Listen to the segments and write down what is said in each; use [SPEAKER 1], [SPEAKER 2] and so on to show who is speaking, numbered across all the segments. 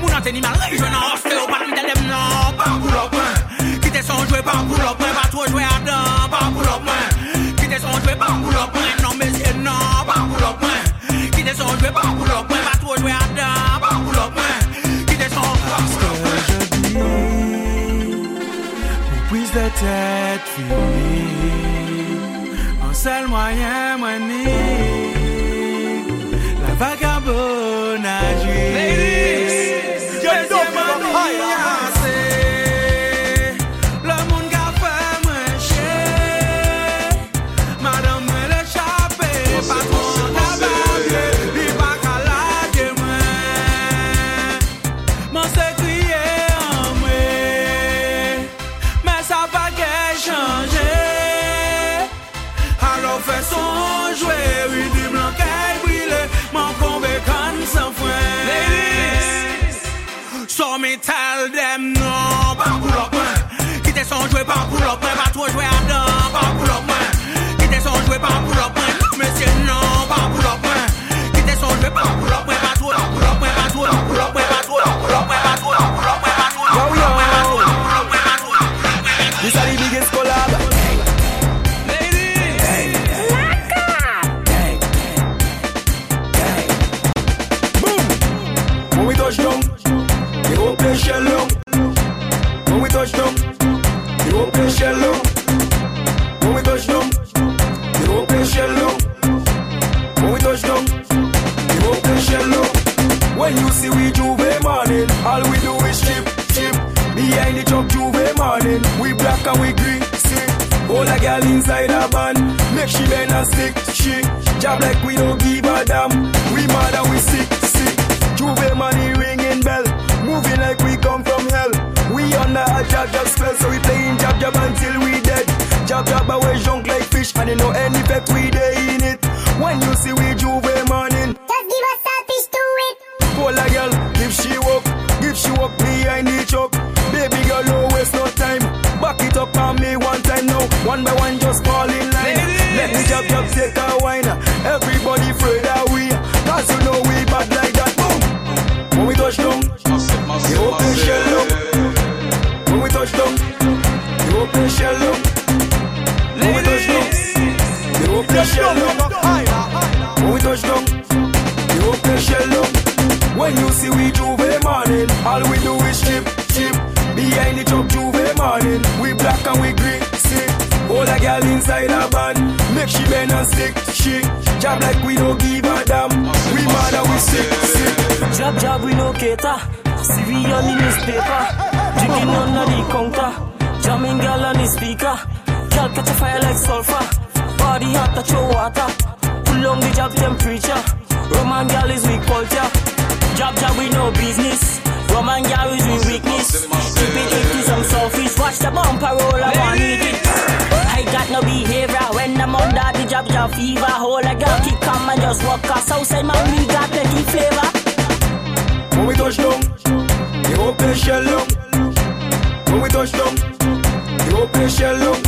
[SPEAKER 1] Mwen an teni mal rejwen an Yeah, my knee. fè son jwè, wè di blan
[SPEAKER 2] kèl brilè, man
[SPEAKER 1] kon bè kan san fwen. Ladies, so mi tal dem nan, pa pou lopmen, kite son
[SPEAKER 2] jwè, pa pou lopmen, pa tro jwè an. down, the whole place shell down. When we touch down, the whole place shell down. When you see we J'ouvert morning, all we do is chip, chip. Behind the truck J'ouvert morning, we black and we green, see. All the girl inside a van, make she bend and stick, she. Job like we don't give a damn, we mad and we sick, sick. J'ouvert money, beg we did. girl inside a van. Make she bend and stick, she job like we don't give a damn. We mad and we sick, sick.
[SPEAKER 3] Job, job, we no cater. See we on the newspaper. Drinking on the counter. Jamming girl on the speaker. Girl catch a fire like sulfur. Body hot, touch your water. Pull on the job temperature. Roman girl is weak culture. Job, job, we no business. Roman girl is we weakness. Keep it 80s, I'm selfish. Watch the bumper roll. a fever. hold a girl keep calm and just walk us outside. My we got the deep flavor.
[SPEAKER 2] When we touch down, the whole place shell up. When we touch down, the whole place shell up.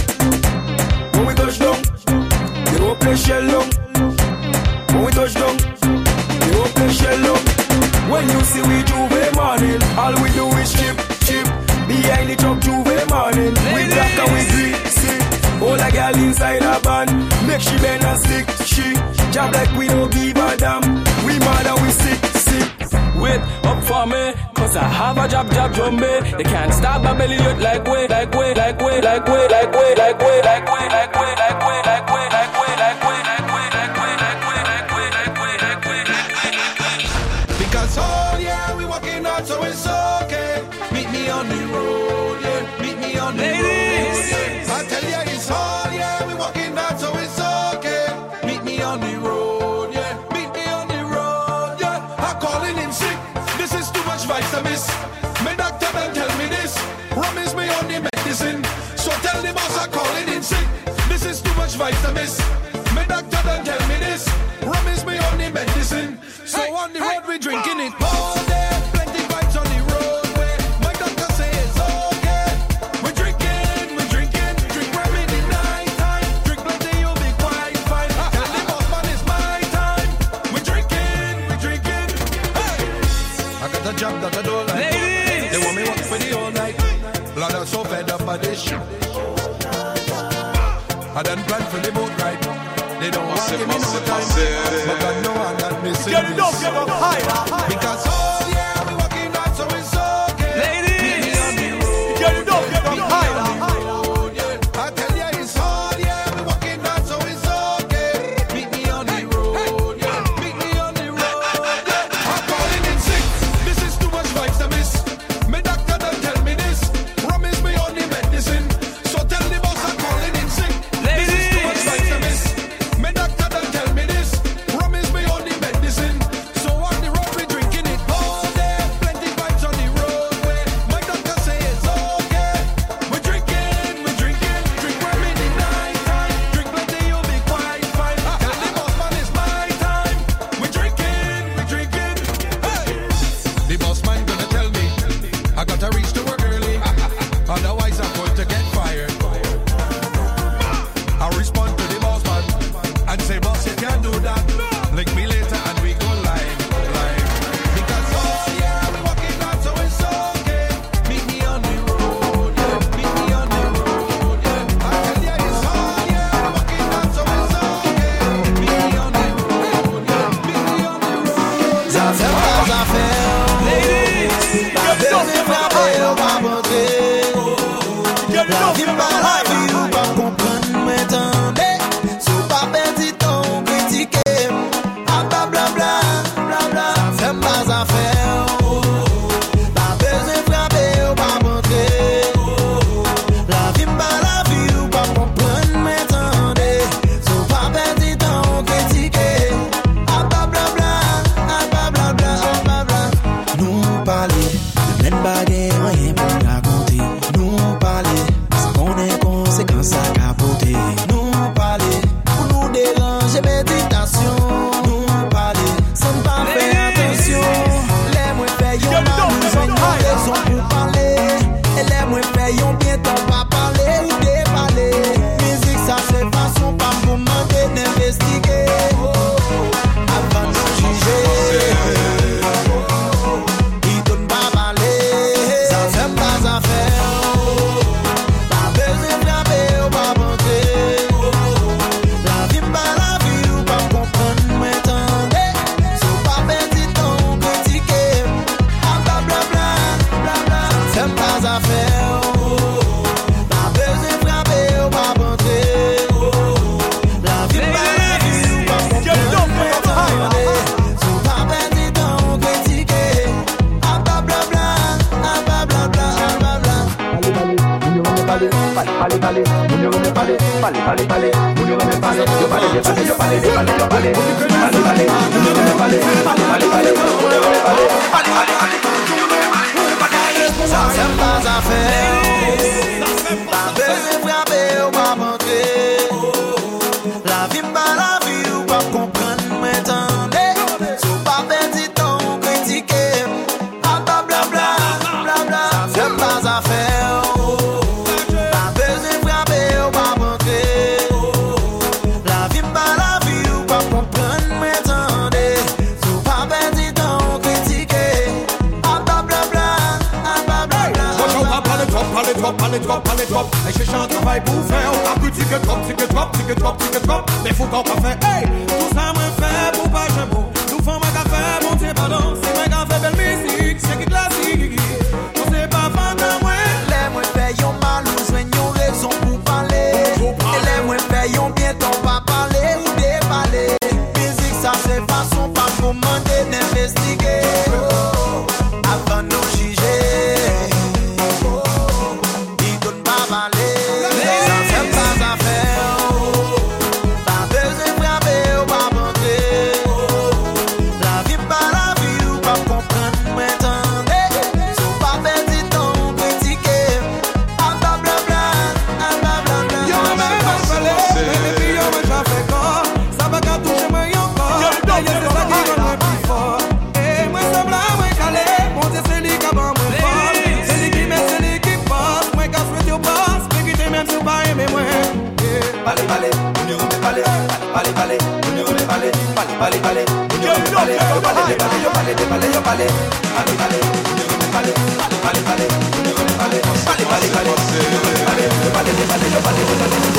[SPEAKER 2] When we touch down, the whole place shell up. When we touch down, the whole place shell up. When you see we J'ouvert morning, all we do is chip, chip. Behind the truck J'ouvert morning, we black and we green a girl inside a band, Make she bend and stick, she jab like we don't give a damn. We mad and we sick, sick.
[SPEAKER 3] Wait up for me, cause I have a job, job, jumbe. They can't stop my belly like way, like way, like way, like way, like way, like way, like way, like way, like way.
[SPEAKER 1] a miss. Me doctor then tell me this. Rum is me only medicine. So tell the boss I'm calling in sick. This is too much
[SPEAKER 4] vitamins. pale Moun yo men pale Yo pale de pale Yo pale de pale Yo pale Pale pale Moun
[SPEAKER 5] yo men pale Pale pale pale Moun yo men pale Pale pale pale Moun yo men pale Pale pale pale Sa se mta za fe Mais
[SPEAKER 4] Pale pale, on y remet pale. Pale pale, on y remet pale. Pale pale pale, on y remet pale. Yo pale de pale, yo pale de pale, yo pale. Pale pale, on y remet pale. Pale pale pale, on y remet pale. Pale pale pale, on y remet pale. Yo pale de pale, yo pale de pale.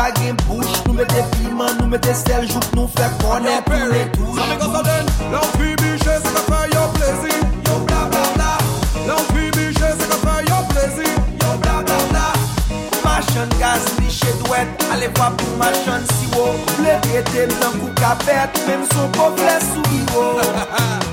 [SPEAKER 4] bagen bouch Nou mette piman, nou mette sel Jouk nou fe konen pou le tou
[SPEAKER 5] Sa me konsolen, la ou fi biche Se ka fè yo plezi, yo bla bla bla. La ou fi biche, se ka fè yo plezi. Yo bla bla bla.
[SPEAKER 4] Machan gaz li chedwet Ale vwa pou machan siwo. Ble rete nan kou kapet Mem son pou ple sou yo Ha ha ha